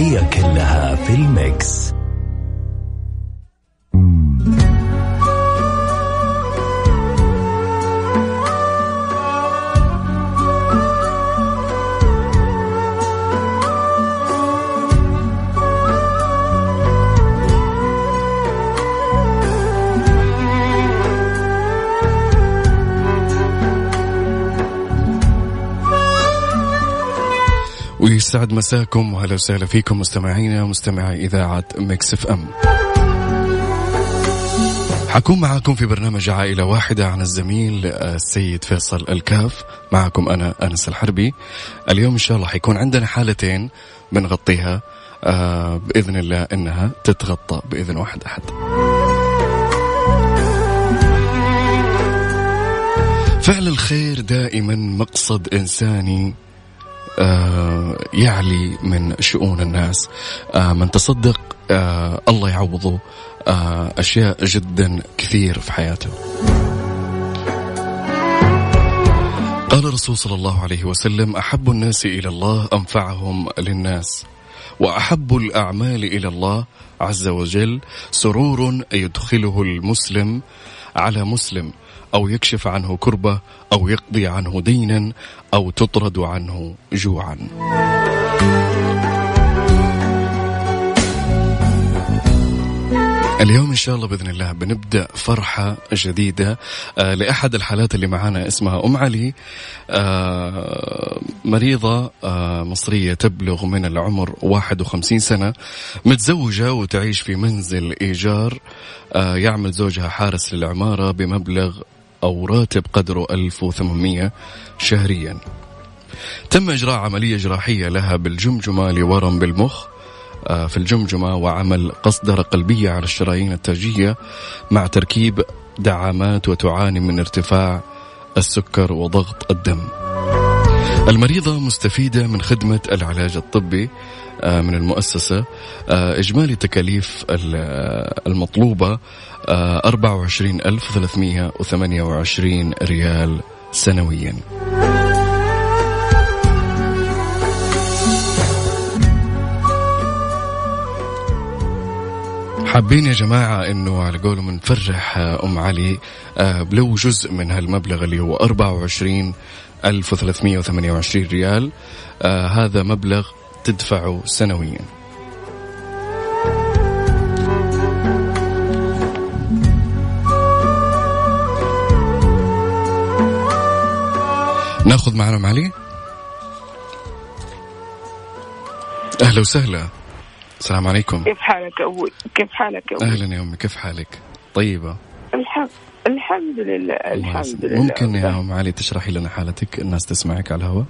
هي كلها في ال Mix. ويسعد مساكم وهلا وسهلا فيكم مستمعينا مستمعي إذاعة Mix FM. حكون معكم في برنامج عائلة واحدة عن الزميل السيد فيصل الكاف. معكم أنا أنس الحربي. اليوم إن شاء الله حيكون عندنا حالتين بنغطيها آه بإذن الله إنها تتغطى بإذن واحد أحد. فعل الخير دائما مقصد إنساني. آه يعلي من شؤون الناس آه من تصدق آه الله يعوضه آه أشياء جدا كثير في حياته. قال الرسول صلى الله عليه وسلم أحب الناس إلى الله أنفعهم للناس وأحب الأعمال إلى الله عز وجل. سرور يدخله المسلم على مسلم. أو يكشف عنه كربة أو يقضي عنه دينا أو تطرد عنه جوعا. اليوم إن شاء الله بإذن الله بنبدأ فرحة جديدة. آه لأحد الحالات اللي معانا اسمها أم علي. آه مريضة آه مصرية تبلغ من العمر 51 سنة متزوجة وتعيش في منزل إيجار. آه يعمل زوجها حارس للعمارة بمبلغ أو راتب قدره 1800 شهريا. تم إجراء عملية جراحية لها بالجمجمة لورم بالمخ آه، في الجمجمة وعمل قصدرة قلبية على الشرايين التاجية مع تركيب دعامات وتعاني من ارتفاع السكر وضغط الدم. المريضة مستفيدة من خدمة العلاج الطبي من المؤسسة. آه، إجمالي تكاليف المطلوبة 24328 ريال سنويا. حابين يا جماعة إنه على قولهم نفرح أم علي بلو جزء من هالمبلغ اللي هو 24 1328 ريال آه هذا مبلغ تدفعه سنويا. ناخذ معنا ام علي أهلا وسهلا. السلام عليكم. كيف حالك أبوي؟ كيف حالك أبوي؟ أهلا يا أمي. كيف حالك؟ طيبة. الحمد الحمد لله الحمد لله ممكن يا ام علي تشرحي لنا حالتك؟ الناس تسمعك على الهواء.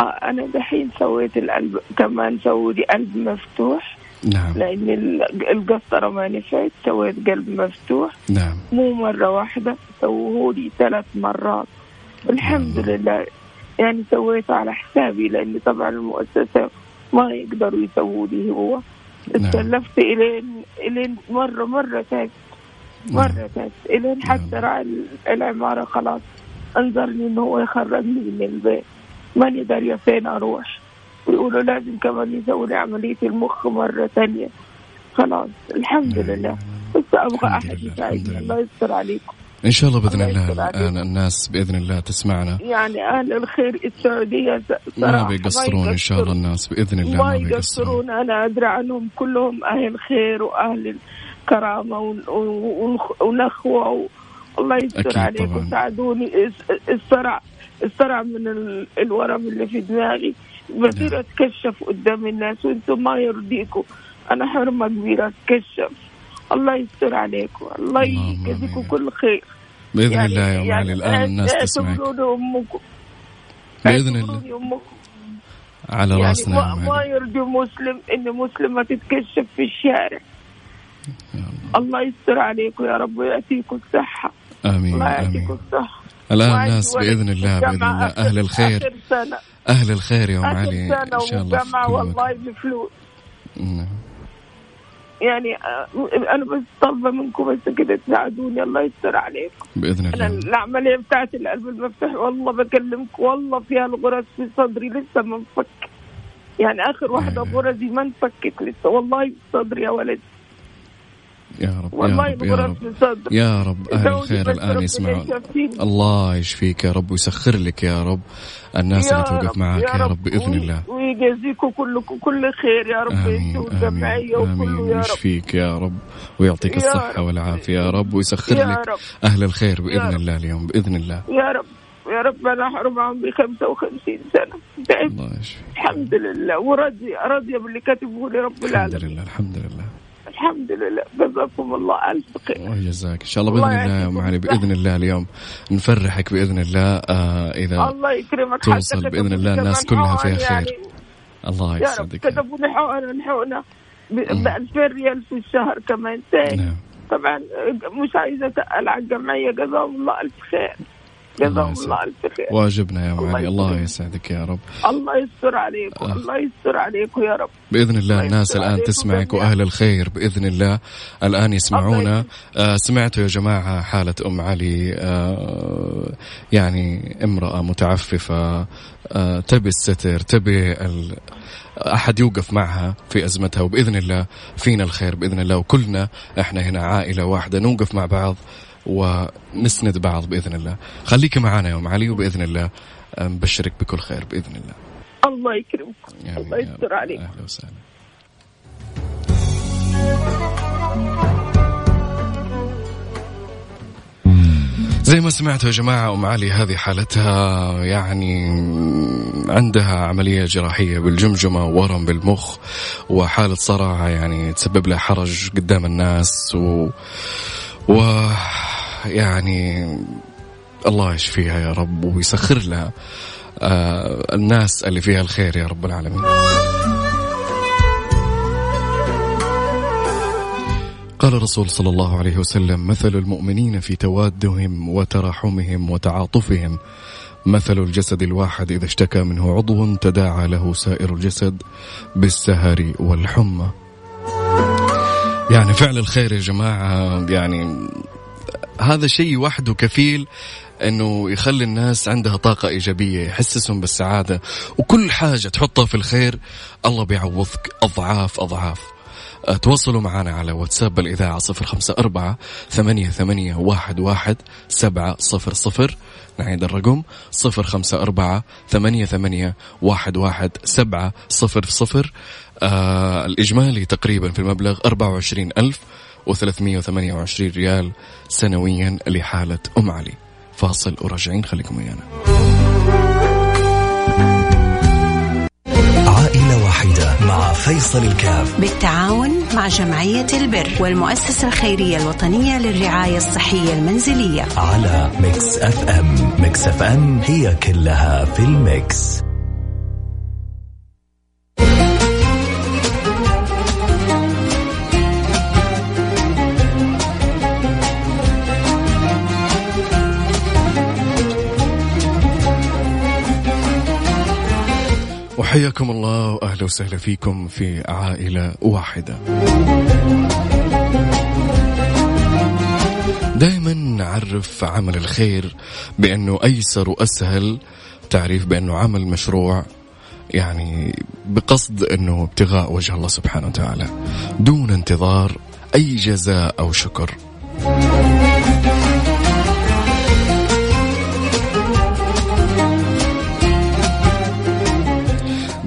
أنا دحين سويت القلب كمان سووا لي قلب مفتوح. نعم. لأن ال- القسطره ما نفعت سويت قلب مفتوح. نعم. مو مرة واحدة سووه لي ثلاث مرات. الحمد لله. يعني سويته على حسابي لأن طبعا المؤسسة ما يقدروا يسووا لي هو. نعم. استلفت إلين إلين مرة مرة تعبت مرة تعبت إلين حتى نعم. راعي العمارة خلاص. انظرني إنه هو يخرجني من البيت. ماني داريه فين أروح ويقولوا لازم كمان يسوي لي عملية المخ مرة ثانية خلاص الحمد نعم. لله. بس أحد لله، يساعدني الله يستر عليكم. إن شاء الله بإذن الله الله. الآن الناس بإذن الله تسمعنا. يعني أهل الخير السعودية ما بيقصرون إن شاء الله. الناس بإذن الله ما يقصرون. أنا أدري عنهم كلهم أهل خير وأهل الكرامة ون- ون- ونخوة الله يستر عليكم. ساعدوني الس- الصرع من ال- الورم اللي في دماغي. بصير أتكشف قدام الناس وأنتم ما يرضيكم أنا حرمة كبيرة أتكشف. الله يستر عليكم. الله يجزيكم. كل خير. بإذن يعني- الله يا أم يعني علي الآن الناس تسمعك. أمكم. بإذن الله. على يعني رأسنا ما, ما يرضي مسلم إن مسلمه تتكشف في الشارع. الله. الله يستر عليكم يا رب ويعطيكم الصحة. آمين الله يعطيكم الصحة. الآن ولد بإذن الله بإذن الله. أهل الخير. أهل الخير يا أم علي. إن شاء الله والله. بفلوس. نعم. يعني آه، أنا بس طالبة منكم بس كده تساعدوني. الله يستر عليكم. بإذن أنا الله. العملية بتاعت القلب المفتوح والله بكلمك والله فيها الغرز في صدري لسه ما انفك يعني آخر واحدة أيوة. غرزي ما انفكت لسه. والله في صدري يا ولد. يا رب يا والله رب. يا رب يا رب أهل الخير الآن يسمعون. الله يشفيك يا رب ويسخر لك يا رب. الناس اللي توقف معك يا رب. بإذن الله. ويجازيكم كلكم كل خير يا رب. آمين آمين يا رب. ويشفيك يا رب. ويعطيك يا الصحة. والعافية يا رب. ويسخر يا لك رب. أهل الخير بإذن. الله اليوم بإذن الله. يا رب. يا رب أنا حرم عمري 55 سنة. تعبت الله يشفيك. الحمد لله. وراضية راضية باللي كاتبه لي رب الحمد العالمين. لله الحمد لله. الحمد لله. جزاكم الله ألف خير. وجزاك إن شاء الله بإذن الله الله يا أم علي. بإذن الله اليوم نفرحك بإذن الله آه إذا الله يكرمك توصل كتبوا الله الناس كلها فيها خير. يعني. الله يا رب يسعدك. كتبوا لي حقن مم. ب 2000 ريال في الشهر كمان. تاني نعم. طبعا مش عايزة أتقل على الجمعية جزاهم الله ألف خير. الله جزاهم. الله ألف خير. واجبنا يا ام الله علي الله يسعدك. يا رب. الله يستر عليكم آه. الله يستر عليكم يا رب. بإذن الله الله الناس الآن تسمعك. وأهل الخير بإذن الله. الآن يسمعونا. آه سمعتوا يا جماعة حالة أم علي آه يعني امرأة متعففة آه تبي الستر تبي ال... أحد يوقف معها في أزمتها وبإذن الله فينا الخير بإذن الله. وكلنا إحنا هنا عائلة واحدة نوقف مع بعض. ونسند بعض بإذن الله. خليك معنا يا أم علي وبإذن الله نبشرك بكل خير بإذن الله. الله يكرمكم آمين الله يستر رب. عليكم أهلا وسهلا. زي ما سمعتوا يا جماعة أم علي هذه حالتها يعني عندها عملية جراحية بالجمجمة وورم بالمخ وحالة صرع يعني تسبب لها حرج قدام الناس و, و يعني الله يشفيها يا رب ويسخر لها آه الناس اللي فيها الخير يا رب العالمين. قال الرسول صلى الله عليه وسلم مثل المؤمنين في توادهم وتراحمهم وتعاطفهم مثل الجسد الواحد إذا اشتكى منه عضو تداعى له سائر الجسد بالسهر والحمى. يعني فعل الخير يا جماعة يعني هذا شيء وحده كفيل إنه يخلي الناس عندها طاقة إيجابية يحسسهم بالسعادة. وكل حاجة تحطها في الخير الله بيعوضك أضعاف أضعاف. أه، تواصلوا معنا على واتساب الإذاعة صفر خمسة أربعة ثمانية ثمانية واحد واحد سبعة صفر صفر. نعيد الرقم صفر خمسة أربعة ثمانية ثمانية واحد واحد سبعة صفر صفر. آه الإجمالي تقريبا في المبلغ أربعة وعشرين ألف. وثلاثمية وثمانية وعشرين ريال سنويا لحالة أم علي. فاصل وراجعين خليكم ويانا. عائلة واحدة مع فيصل الكاف. بالتعاون مع جمعية البر والمؤسسة الخيرية الوطنية للرعاية الصحية المنزلية. على Mix FM. Mix FM هي كلها في ال Mix. وحياكم الله وأهلا وسهلا فيكم في عائلة واحدة. دائما نعرف عمل الخير بأنه أيسر وأسهل تعريف بأنه عمل مشروع يعني بقصد أنه ابتغاء وجه الله سبحانه وتعالى دون انتظار أي جزاء أو شكر.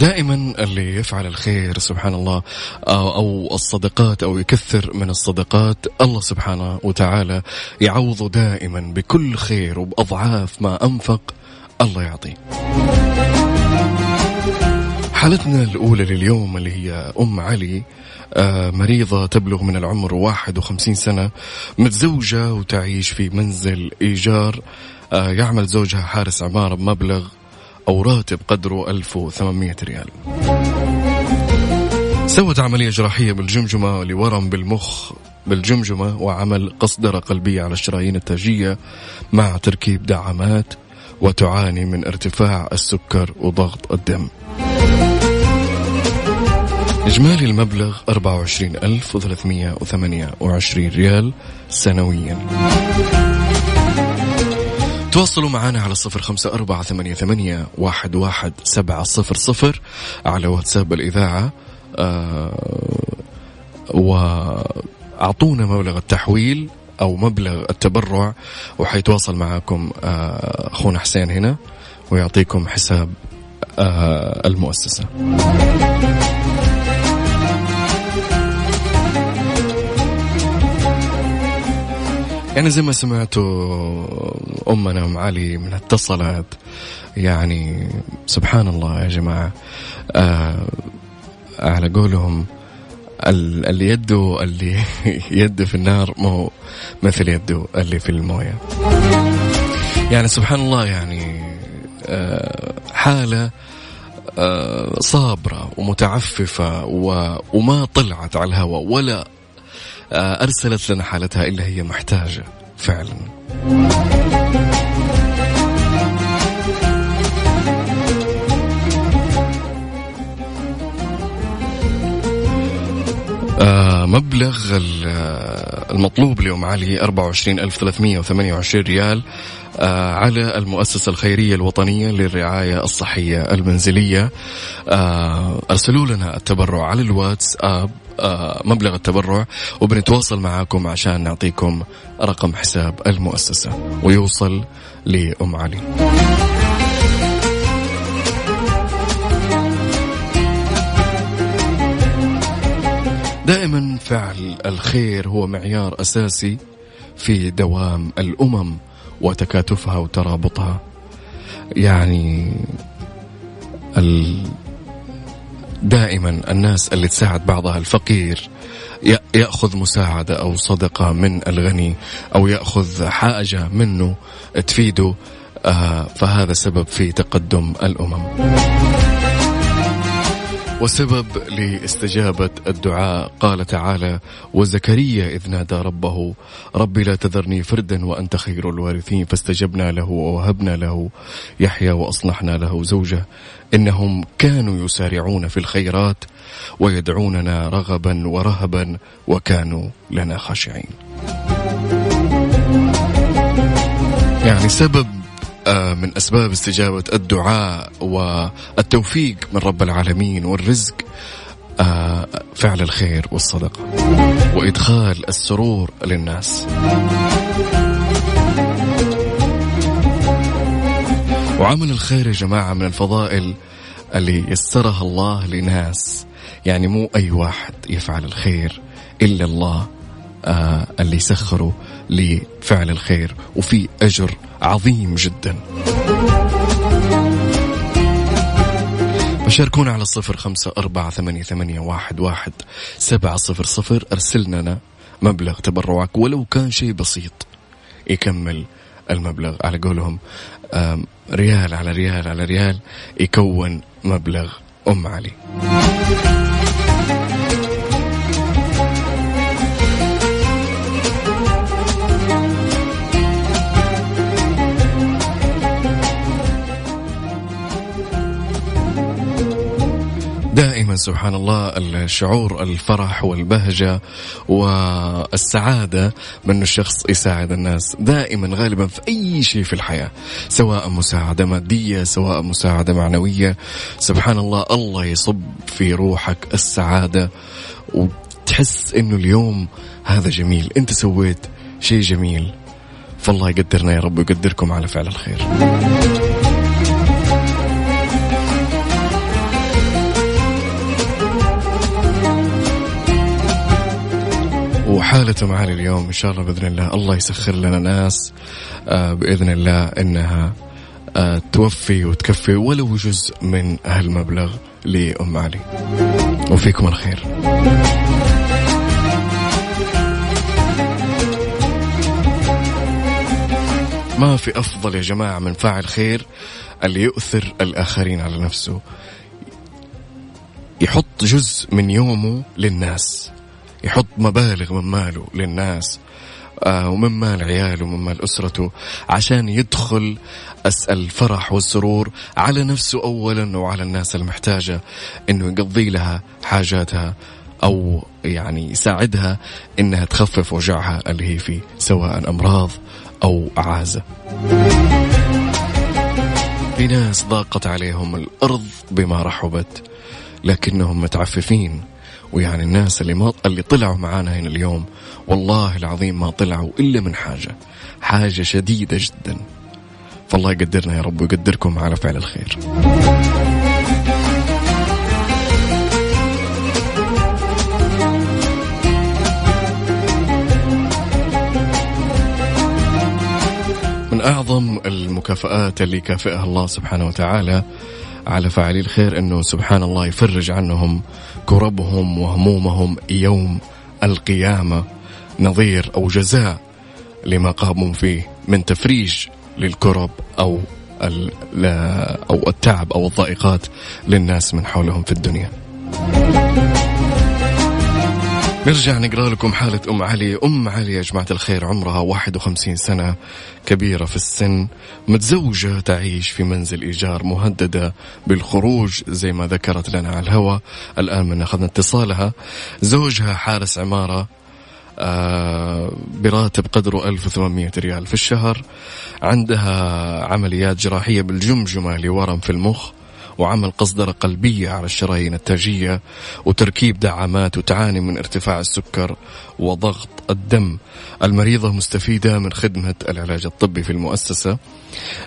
دائما اللي يفعل الخير سبحان الله أو, الصدقات أو يكثر من الصدقات الله سبحانه وتعالى يعوضه دائما بكل خير وبأضعاف ما أنفق الله يعطيه. حالتنا الأولى لليوم اللي هي أم علي آه، مريضة تبلغ من العمر 51 سنة متزوجة وتعيش في منزل إيجار آه، يعمل زوجها حارس عمارة بمبلغ أو راتب قدره 1800 ريال. سوت عملية جراحية بالجمجمة لورم بالمخ بالجمجمة وعمل قصدرة قلبية على الشرايين التاجية مع تركيب دعامات وتعاني من ارتفاع السكر وضغط الدم. إجمالي المبلغ 24328 ريال سنويا. تواصلوا معنا على صفر خمسة أربعة ثمانية, ثمانية واحد, واحد سبعة صفر صفر على واتساب الإذاعة آه وأعطونا مبلغ التحويل أو مبلغ التبرع وحيتواصل معكم آه أخونا حسين هنا ويعطيكم حساب آه المؤسسة. يعني زي ما سمعتوا أمنا أم علي من اتصلت يعني سبحان الله يا جماعة آه على قولهم اللي يده اللي يده في النار مو مثل يده اللي في الموية. يعني سبحان الله يعني آه حالة آه صابرة ومتعففة وما طلعت على الهواء ولا أرسلت لنا حالتها إلا هي محتاجة فعلا. آه مبلغ آه، المطلوب لأم علي 24328 ريال. آه على المؤسسة الخيرية الوطنية للرعاية الصحية المنزلية. آه أرسلوا لنا التبرع على الواتس آب آه، مبلغ التبرع وبنتواصل معاكم عشان نعطيكم رقم حساب المؤسسة. ويوصل لأم علي. دائما فعل الخير هو معيار أساسي في دوام الأمم. وتكاتفها وترابطها يعني دائما الناس اللي تساعد بعضها الفقير يأخذ مساعدة أو صدقة من الغني أو يأخذ حاجة منه تفيده آه، فهذا سبب في تقدم الأمم. وسبب لاستجابة الدعاء. قال تعالى وزكريا إذ نادى ربه ربي لا تذرني فردا وأنت خير الوارثين فاستجبنا له ووهبنا له يحيى وأصلحنا له زوجة. إنهم كانوا يسارعون في الخيرات ويدعوننا رغبا ورهبا وكانوا لنا خاشعين. يعني سبب من أسباب استجابة الدعاء والتوفيق من رب العالمين والرزق آه، فعل الخير والصدقة وإدخال السرور للناس. وعمل الخير يا جماعة من الفضائل اللي يسرها الله لناس يعني مو أي واحد يفعل الخير إلا الله آه اللي سخره لفعل الخير وفي أجر عظيم جدا. شاركونا على الصفر خمسة أربعة ثمانية, ثمانية واحد, واحد سبعة صفر صفر أرسلنا لنا مبلغ تبرعك ولو كان شيء بسيط يكمل المبلغ. على قولهم ريال على ريال على ريال يكون مبلغ أم علي. دائما سبحان الله الشعور الفرح والبهجة والسعادة من الشخص يساعد الناس دائما غالبا في أي شيء في الحياة سواء مساعدة مادية سواء مساعدة معنوية. سبحان الله الله يصب في روحك السعادة وتحس إنه اليوم هذا جميل أنت سويت شيء جميل. فالله يقدرنا يا رب ويقدركم على فعل الخير. وحالته معنا اليوم إن شاء الله بإذن الله. الله يسخر لنا ناس آه بإذن الله إنها آه، توفي وتكفي ولو جزء من هالمبلغ لأم علي. وفيكم الخير. ما في أفضل يا جماعة من فاعل خير اللي يؤثر الآخرين على نفسه. يحط جزء من يومه للناس. يحط مبالغ من ماله للناس آه ومن مال عياله ومن مال أسرته عشان يدخل الفرح والسرور على نفسه أولا وعلى الناس المحتاجة أنه يقضي لها حاجاتها أو يعني يساعدها أنها تخفف وجعها اللي هي فيه سواء أمراض أو عازة في ناس ضاقت عليهم الأرض بما رحبت لكنهم متعففين. ويعني الناس اللي ما اللي طلعوا معانا هنا اليوم والله العظيم ما طلعوا إلا من حاجة حاجة شديدة جدا. فالله يقدرنا يا رب ويقدركم على فعل الخير. من أعظم المكافآت اللي كافئها الله سبحانه وتعالى على فاعلي الخير أنه سبحان الله يفرج عنهم كربهم وهمومهم يوم القيامة نظير أو جزاء لما قاموا فيه من تفريج للكرب أو أو التعب أو الضائقات للناس من حولهم في الدنيا. نرجع نقرأ لكم حالة أم علي. أم علي يا جماعة الخير عمرها 51 سنة كبيرة في السن متزوجة تعيش في منزل إيجار مهددة بالخروج زي ما ذكرت لنا على الهواء الآن من أخذنا اتصالها. زوجها حارس عمارة آه، براتب قدره 1800 ريال في الشهر. عندها عمليات جراحية بالجمجمة لورم في المخ. وعمل قصدرة قلبية على الشرايين التاجية وتركيب دعامات وتعاني من ارتفاع السكر وضغط الدم. المريضة مستفيدة من خدمة العلاج الطبي في المؤسسة.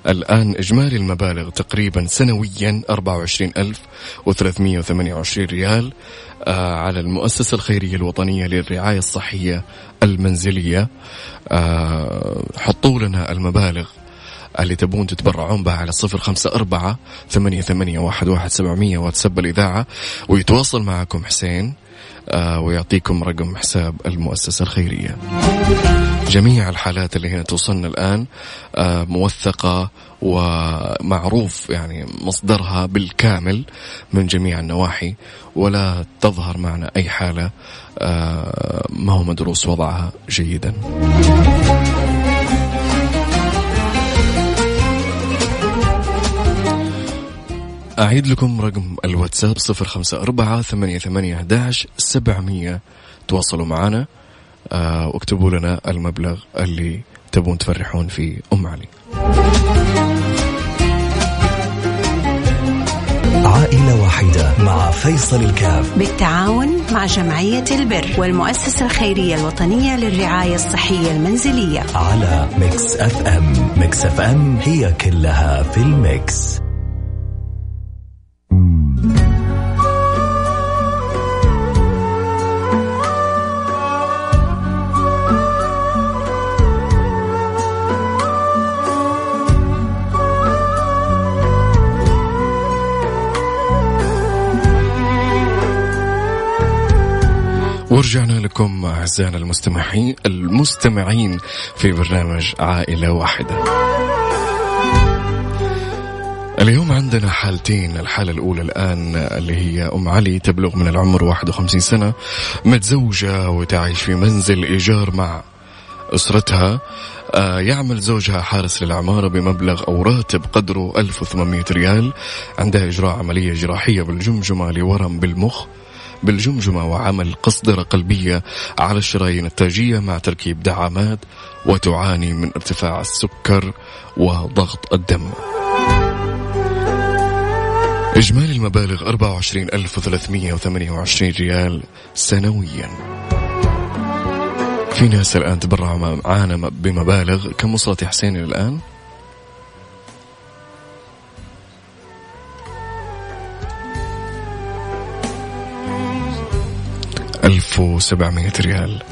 الآن إجمالي المبالغ تقريبا سنويا 24328 ريال آه، على المؤسسة الخيرية الوطنية للرعاية الصحية المنزلية. آه، حطوا لنا المبالغ. اللي تبون تتبرعون بها على صفر خمسة أربعة ثمانية, ثمانية واحد, واحد سبعمية واتساب الإذاعة ويتواصل معكم حسين آه ويعطيكم رقم حساب المؤسسة الخيرية. جميع الحالات اللي هنا توصلنا الآن آه موثقة ومعروف يعني مصدرها بالكامل من جميع النواحي ولا تظهر معنا أي حالة آه ما هو مدروس وضعها جيدا. أعيد لكم رقم الواتساب صفر خمسة أربعة ثمانية ثمانية سبعمية. تواصلوا معنا آه واكتبوا لنا المبلغ اللي تبون تفرحون فيه أم علي. عائلة واحدة مع فيصل الكاف. بالتعاون مع جمعية البر والمؤسسة الخيرية الوطنية للرعاية الصحية المنزلية. على Mix FM. Mix FM هي كلها في ال mix. ورجعنا لكم أعزائنا المستمعين المستمعين في برنامج عائلة واحدة. اليوم عندنا حالتين الحالة الأولى الآن اللي هي أم علي تبلغ من العمر 51 سنة متزوجة وتعيش في منزل إيجار مع أسرتها آه، يعمل زوجها حارس للعمارة بمبلغ أو راتب قدره 1800 ريال عندها إجراء عملية جراحية بالجمجمة لورم بالمخ بالجمجمة وعمل قصدرة قلبية على الشرايين التاجية مع تركيب دعامات وتعاني من ارتفاع السكر وضغط الدم إجمالي المبالغ 24328 ريال سنويا في ناس الآن تبرعوا معانا بمبالغ كم وصلت يا حسين الآن؟ 1700 ريال.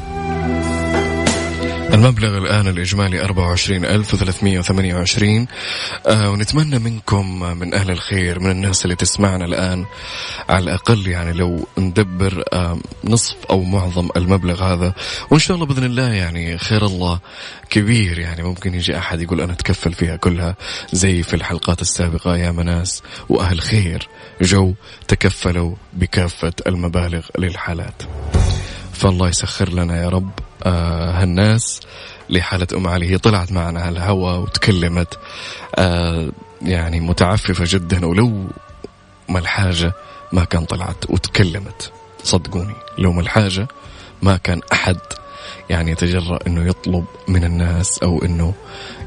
المبلغ الآن الإجمالي 24328 آه ونتمنى منكم من أهل الخير من الناس اللي تسمعنا الآن على الأقل يعني لو ندبر آه نصف أو معظم المبلغ هذا. وإن شاء الله بإذن الله يعني خير الله كبير يعني. ممكن يجي أحد يقول أنا أتكفل فيها كلها. زي في الحلقات السابقة يا مناس وأهل خير. جو تكفلوا بكافة المبالغ للحالات. فالله يسخر لنا يا رب. آه هالناس لحالة أم علي. هي طلعت معنا على الهواء وتكلمت. آه يعني متعففة جدا ولو ما الحاجة ما كان طلعت وتكلمت. صدقوني لو ما الحاجة ما كان أحد يعني يتجرأ أنه يطلب من الناس أو أنه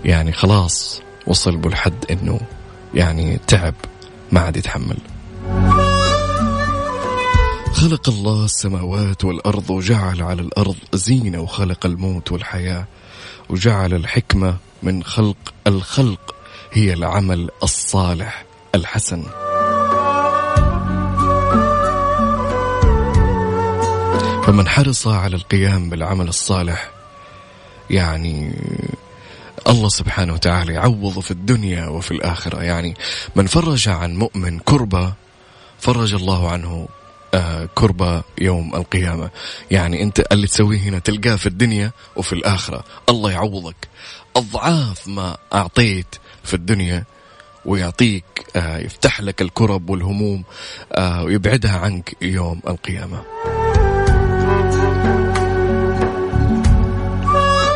يعني خلاص وصل بالحد أنه يعني تعب ما عاد يتحمل. خلق الله السماوات والأرض وجعل على الأرض زينة وخلق الموت والحياة وجعل الحكمة من خلق الخلق هي العمل الصالح الحسن. فمن حرص على القيام بالعمل الصالح يعني الله سبحانه وتعالى يعوض في الدنيا وفي الآخرة. يعني من فرج عن مؤمن كربة فرج الله عنه كربة يوم القيامة. يعني أنت اللي تسويه هنا تلقاه في الدنيا وفي الآخرة. الله يعوضك. أضعاف ما أعطيت في الدنيا ويعطيك آه، يفتح لك الكرب والهموم آه، ويبعدها عنك يوم القيامة.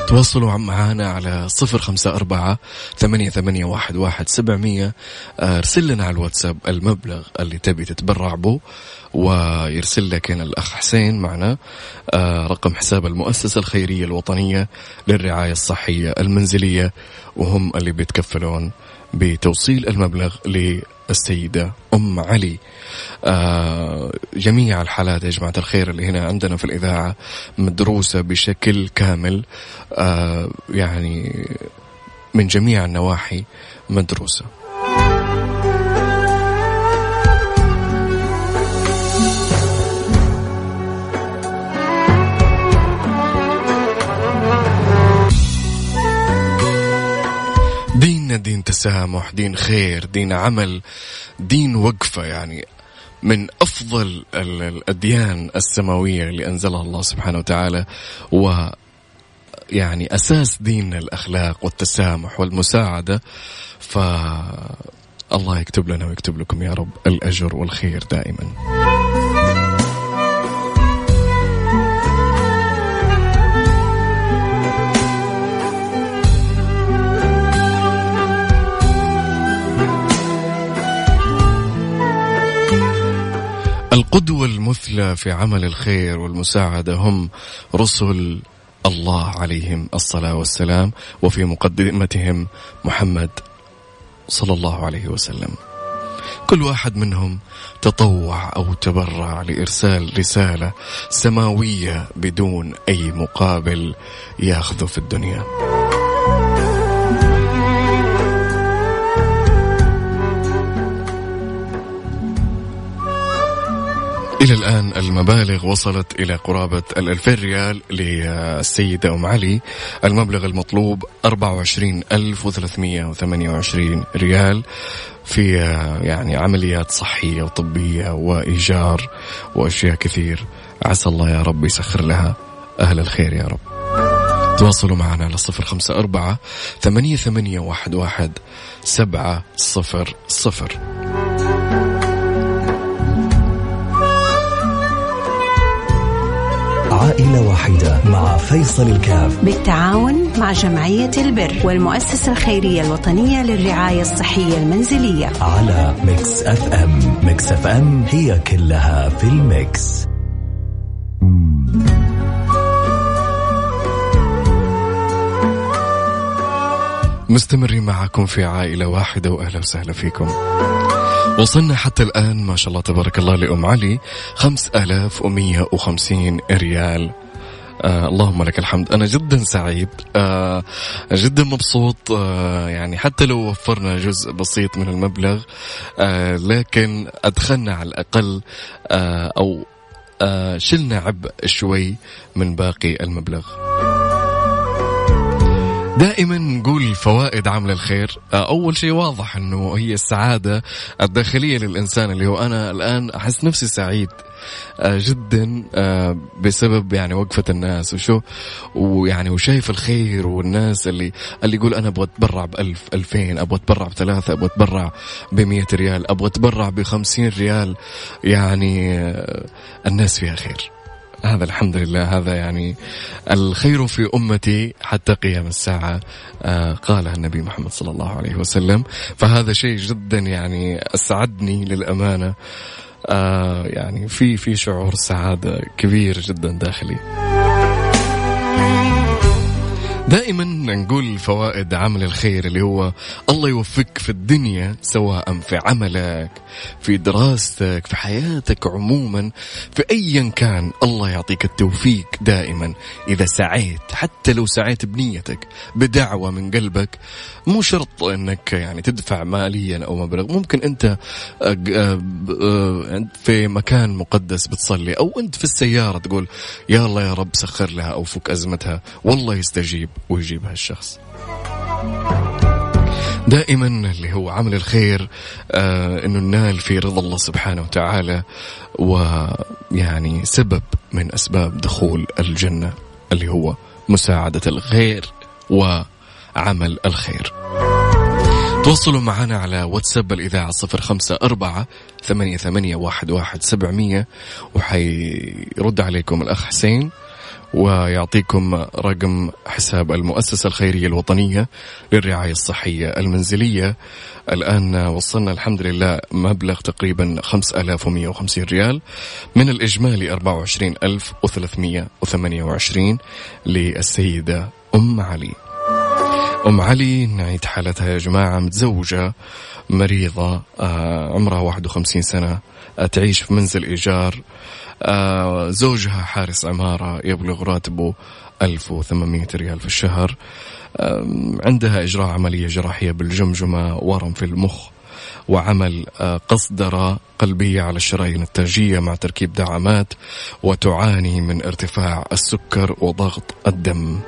تواصلوا معنا على صفر خمسة أربعة ثمانية, ثمانية واحد, واحد سبعمية. ارسل لنا على الواتساب المبلغ اللي تبي تتبرع به ويرسل لك هنا الأخ حسين معنا. آه، رقم حساب المؤسسة الخيرية الوطنية للرعاية الصحية المنزلية وهم اللي بيتكفلون بتوصيل المبلغ للسيدة أم علي. آه جميع الحالات يا جماعة الخير اللي هنا عندنا في الإذاعة مدروسة بشكل كامل. آه يعني من جميع النواحي مدروسة. ديننا دين تسامح دين خير دين عمل دين وقفة يعني من أفضل الأديان السماوية اللي أنزلها الله سبحانه وتعالى و يعني أساس ديننا الأخلاق والتسامح والمساعدة. فالله يكتب لنا ويكتب لكم يا رب الأجر والخير دائما. القدوة المثلى في عمل الخير والمساعدة هم رسل الله عليهم الصلاة والسلام وفي مقدمتهم محمد صلى الله عليه وسلم كل واحد منهم تطوع أو تبرع لإرسال رسالة سماوية بدون أي مقابل ياخذه في الدنيا. إلى الآن المبالغ وصلت إلى قرابة الألفين ريال للسيدة أم علي. المبلغ المطلوب 24328 ريال في يعني عمليات صحية وطبية وإيجار وأشياء كثير. عسى الله يا رب يسخر لها أهل الخير يا رب. تواصلوا معنا على صفر خمسة أربعة ثمانية, ثمانية واحد, واحد سبعة صفر صفر. عائلة واحدة مع فيصل الكاف. بالتعاون مع جمعية البر والمؤسسة الخيرية الوطنية للرعاية الصحية المنزلية. على Mix FM. Mix FM هي كلها في ال mix. مستمرين معكم في عائلة واحدة وأهلا وسهلا فيكم. وصلنا حتى الآن ما شاء الله تبارك الله لأم علي خمس ألاف ومية وخمسين ريال. آه اللهم لك الحمد. أنا جدا سعيد. آه جدا مبسوط. آه يعني حتى لو وفرنا جزء بسيط من المبلغ آه لكن أدخلنا على الأقل آه أو آه شلنا عبء شوي من باقي المبلغ. دائما نقول فوائد عمل الخير. آه، أول شيء واضح إنه هي السعادة الداخلية للإنسان اللي هو أنا الآن أحس نفسي سعيد آه، جدا آه، بسبب يعني وقفة الناس. وشو؟ ويعني وشايف الخير والناس اللي اللي يقول أنا أبغى أتبرع بألف ألفين أبغى أتبرع بثلاثة أبغى أتبرع بمية ريال أبغى أتبرع بخمسين ريال. يعني الناس فيها خير. هذا الحمد لله هذا يعني الخير في أمتي حتى قيام الساعة آه قالها النبي محمد صلى الله عليه وسلم. فهذا شيء جدا يعني أسعدني للأمانة آه يعني في في شعور سعادة كبير جدا داخلي. دائما نقول فوائد عمل الخير اللي هو الله يوفقك في الدنيا سواء في عملك في دراستك في حياتك عموما في ايا كان الله يعطيك التوفيق دائما. إذا سعيت حتى لو سعيت بنيتك بدعوة من قلبك مو شرط إنك يعني تدفع ماليا أو مبلغ. ممكن أنت في مكان مقدس بتصلي أو أنت في السيارة تقول يا الله يا رب سخر لها أو فك أزمتها. والله يستجيب ويجيب هالشخص. دائما اللي هو عمل الخير آه إنه ننال في رضا الله سبحانه وتعالى ويعني سبب من أسباب دخول الجنة اللي هو مساعدة الغير وعمل الخير. تواصلوا معنا على واتساب الإذاعة صفر خمسة أربعة ثمانية, ثمانية واحد, واحد سبعمية وحيرد عليكم الأخ حسين ويعطيكم رقم حساب المؤسسة الخيرية الوطنية للرعاية الصحية المنزلية الآن وصلنا الحمد لله مبلغ تقريبا 5150 ريال من الإجمالي 24328 للسيدة أم علي أم علي نعيد حالتها يا جماعة متزوجة مريضة آه، عمرها 51 سنة آه، تعيش في منزل إيجار آه، زوجها حارس عمارة يبلغ راتبه 1800 ريال في الشهر عندها إجراء عملية جراحية بالجمجمة ورم في المخ وعمل قصدرة قلبية على الشرايين التاجية مع تركيب دعامات وتعاني من ارتفاع السكر وضغط الدم.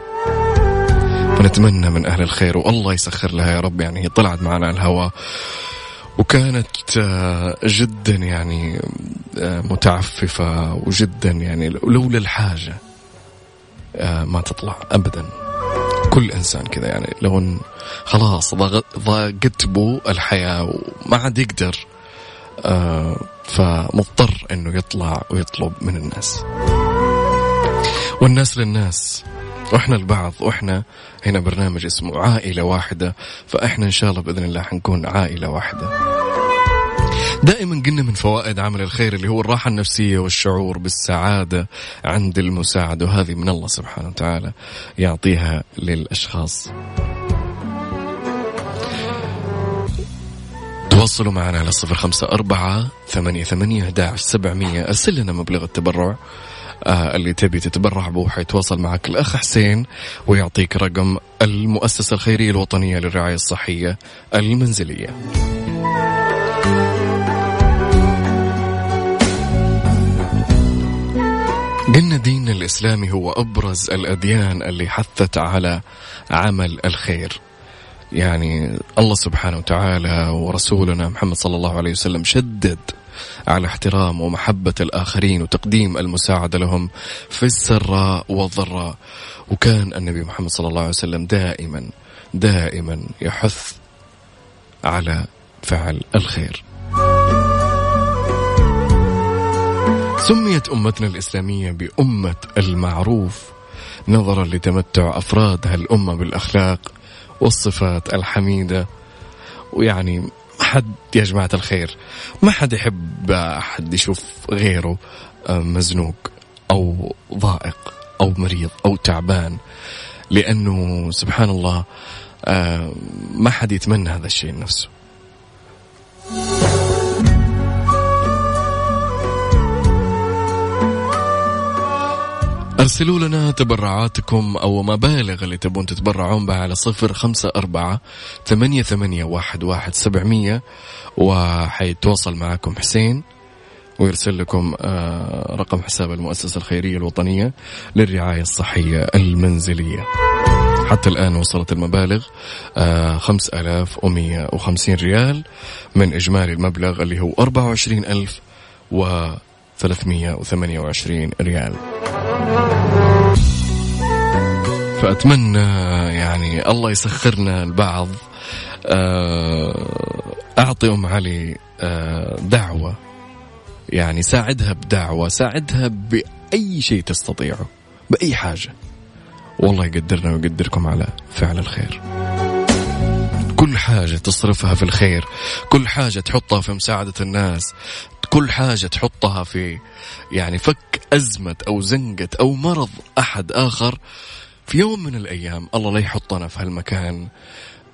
ونتمنى من أهل الخير والله يسخر لها يا رب يعني هي طلعت معنا على الهواء وكانت آه، جدا يعني آه، متعففة وجدا يعني لولا الحاجة آه، ما تطلع أبدا. كل إنسان كذا يعني لو خلاص ضاقت بو الحياة وما عاد يقدر فمضطر إنه يطلع ويطلب من الناس. والناس للناس. وإحنا البعض وإحنا هنا برنامج اسمه عائلة واحدة فاحنا إن شاء الله بإذن الله حنكون عائلة واحدة. دائما قلنا من فوائد عمل الخير اللي هو الراحة النفسية والشعور بالسعادة عند المساعدة وهذه من الله سبحانه وتعالى يعطيها للأشخاص. تواصلوا معنا على صفر خمسة أربعة ثمانية ثمانية أرسل لنا مبلغ التبرع. اللي تبي تتبرع به حيتواصل معك الأخ حسين ويعطيك رقم المؤسسة الخيرية الوطنية للرعاية الصحية المنزلية. قلنا دين الإسلامي هو أبرز الأديان اللي حثت على عمل الخير. يعني الله سبحانه وتعالى ورسولنا محمد صلى الله عليه وسلم شدد على احترام ومحبة الآخرين وتقديم المساعدة لهم في السراء والضراء وكان النبي محمد صلى الله عليه وسلم دائما دائما يحث على فعل الخير. سميت أمتنا الإسلامية بأمة المعروف. نظرا لتمتع أفراد هالأمة بالأخلاق. والصفات الحميدة. ويعني حد يا جماعة الخير ما حد يحب أحد يشوف غيره آه، مزنوق أو ضائق أو مريض أو تعبان. لأنه سبحان الله آه، ما حد يتمنى هذا الشيء لنفسه أرسلوا لنا تبرعاتكم أو مبالغ اللي تبون تتبرعون بها على صفر خمسة أربعة ثمانية, ثمانية واحد, واحد سبعمية وحيتواصل معكم حسين ويرسل لكم آه، رقم حساب المؤسسة الخيرية الوطنية للرعاية الصحية المنزلية. حتى الآن وصلت المبالغ آه 5150 ريال من إجمالي المبلغ اللي هو 24000 و 328 ريال. فأتمنى يعني الله يسخرنا البعض آه، أعطي أم علي آه، دعوة يعني ساعدها بدعوة ساعدها بأي شيء تستطيعه بأي حاجة. والله يقدرنا ويقدركم على فعل الخير. كل حاجة تصرفها في الخير كل حاجة تحطها في مساعدة الناس كل حاجة تحطها في يعني فك أزمة أو زنقة أو مرض أحد آخر. في يوم من الأيام الله لا يحطنا في هالمكان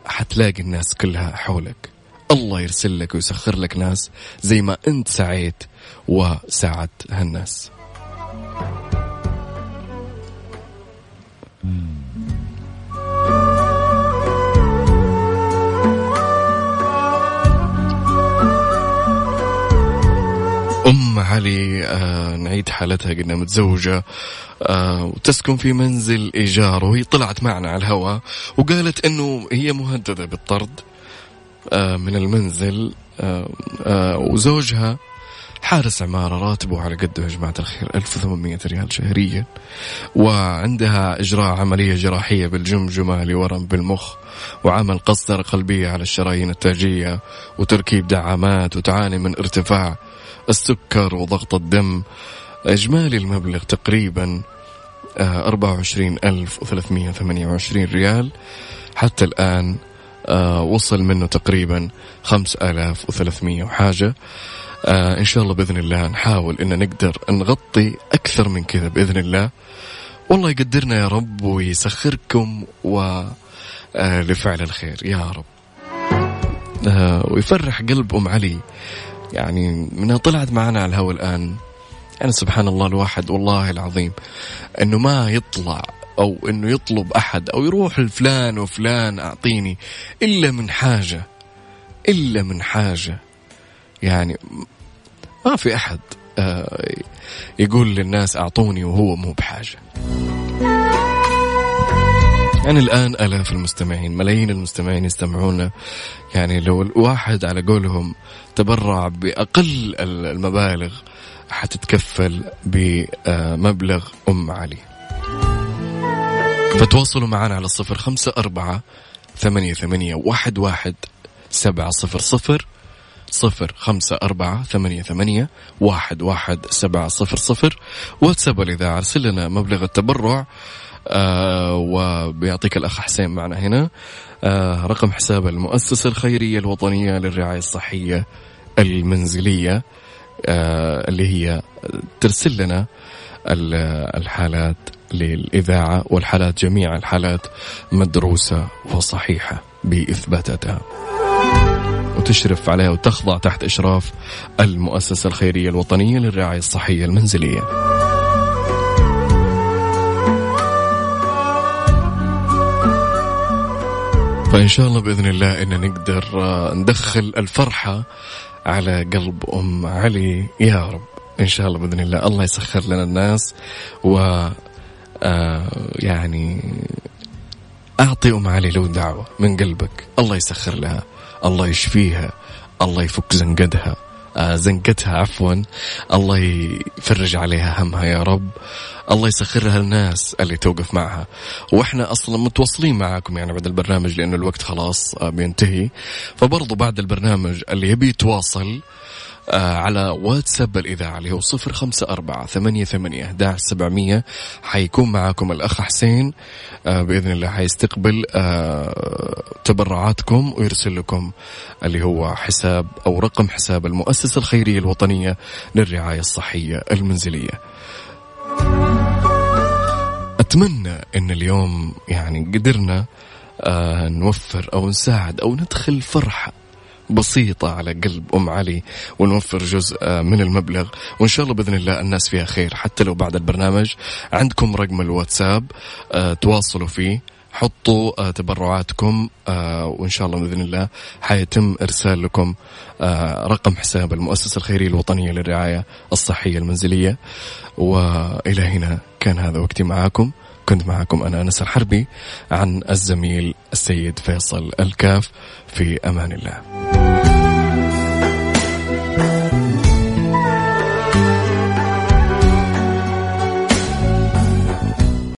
حتلاقي الناس كلها حولك. الله يرسل لك ويسخر لك ناس زي ما أنت سعيت وساعدت هالناس. علي آه نعيد حالتها قلنا متزوجة آه وتسكن في منزل إيجار وهي طلعت معنا على الهواء وقالت أنه هي مهددة بالطرد آه من المنزل آه آه وزوجها حارس عمارة راتبه على قده يا جماعة الخير 1800 ريال شهريا وعندها إجراء عملية جراحية بالجمجمة لورم بالمخ وعمل قسطرة قلبية على الشرايين التاجية وتركيب دعامات وتعاني من ارتفاع السكر وضغط الدم إجمالي المبلغ تقريبا آه، أربعة وعشرين ألف وثلاثمية ثمانية وعشرين ريال. حتى الآن آه، وصل منه تقريبا خمس آلاف وثلاثمية وحاجة. آه، إن شاء الله بإذن الله نحاول إن نقدر نغطي أكثر من كذا بإذن الله. والله يقدرنا يا رب ويسخركم و لفعل الخير. يا رب. ويفرح قلب أم علي. يعني منها طلعت معنا على الهواء الآن. يعني سبحان الله الواحد والله العظيم أنه ما يطلع أو أنه يطلب أحد أو يروح لفلان وفلان أعطيني إلا من حاجة إلا من حاجة. يعني ما في أحد آه، يقول للناس أعطوني وهو مو بحاجة. يعني الآن آلاف المستمعين ملايين المستمعين يستمعون. يعني لو الواحد على قولهم تبرع بأقل المبالغ حتتكفل بمبلغ أم علي. فتواصلوا معنا على الصفر خمسة أربعة ثمانية ثمانية واحد واحد سبعة صفر صفر صفر خمسة أربعة ثمانية ثمانية واحد واحد سبعة صفر صفر. واتساب الإذاعة أرسل لنا مبلغ التبرع آه وبيعطيك الأخ حسين معنا هنا. آه رقم حساب المؤسسة الخيرية الوطنية للرعاية الصحية المنزلية آه اللي هي ترسل لنا الحالات للإذاعة والحالات جميع الحالات مدروسة وصحيحة بإثباتاتها. وتشرف عليها وتخضع تحت إشراف المؤسسة الخيرية الوطنية للرعاية الصحية المنزلية. فإن شاء الله بإذن الله إن نقدر آه، ندخل الفرحة على قلب أم علي. يا رب إن شاء الله بإذن الله الله يسخر لنا الناس و آه، يعني أعطي أم علي لو دعوة من قلبك. الله يسخر لها الله يشفيها الله يفك زنقدها آه، زنقتها عفوا الله يفرج عليها همها يا رب. الله يسخرها الناس اللي توقف معها. وإحنا أصلا متواصلين معاكم يعني بعد البرنامج لأنه الوقت خلاص آه، بينتهي. فبرضو بعد البرنامج اللي يبي يتواصل آه على واتساب الإذاعة اللي هو صفر خمسة أربعة ثمانية ثمانية سبعمية. حيكون معاكم الأخ حسين آه بإذن الله حيستقبل تبرعاتكم ويرسل لكم اللي هو حساب أو رقم حساب المؤسسة الخيرية الوطنية للرعاية الصحية المنزلية. أتمنى أن اليوم يعني قدرنا آه نوفر أو نساعد أو ندخل فرحة بسيطة على قلب أم علي ونوفر جزء آه، من المبلغ وإن شاء الله بإذن الله الناس فيها خير حتى لو بعد البرنامج. عندكم رقم الواتساب آه، تواصلوا فيه حطوا آه، تبرعاتكم وإن شاء الله بإذن الله حيتم إرسال لكم رقم حساب المؤسسة الخيرية الوطنية للرعاية الصحية المنزلية. وإلى هنا. كان هذا وقتي معاكم. كنت معكم أنا أنس الحربي عن الزميل السيد فيصل الكاف. في أمان الله.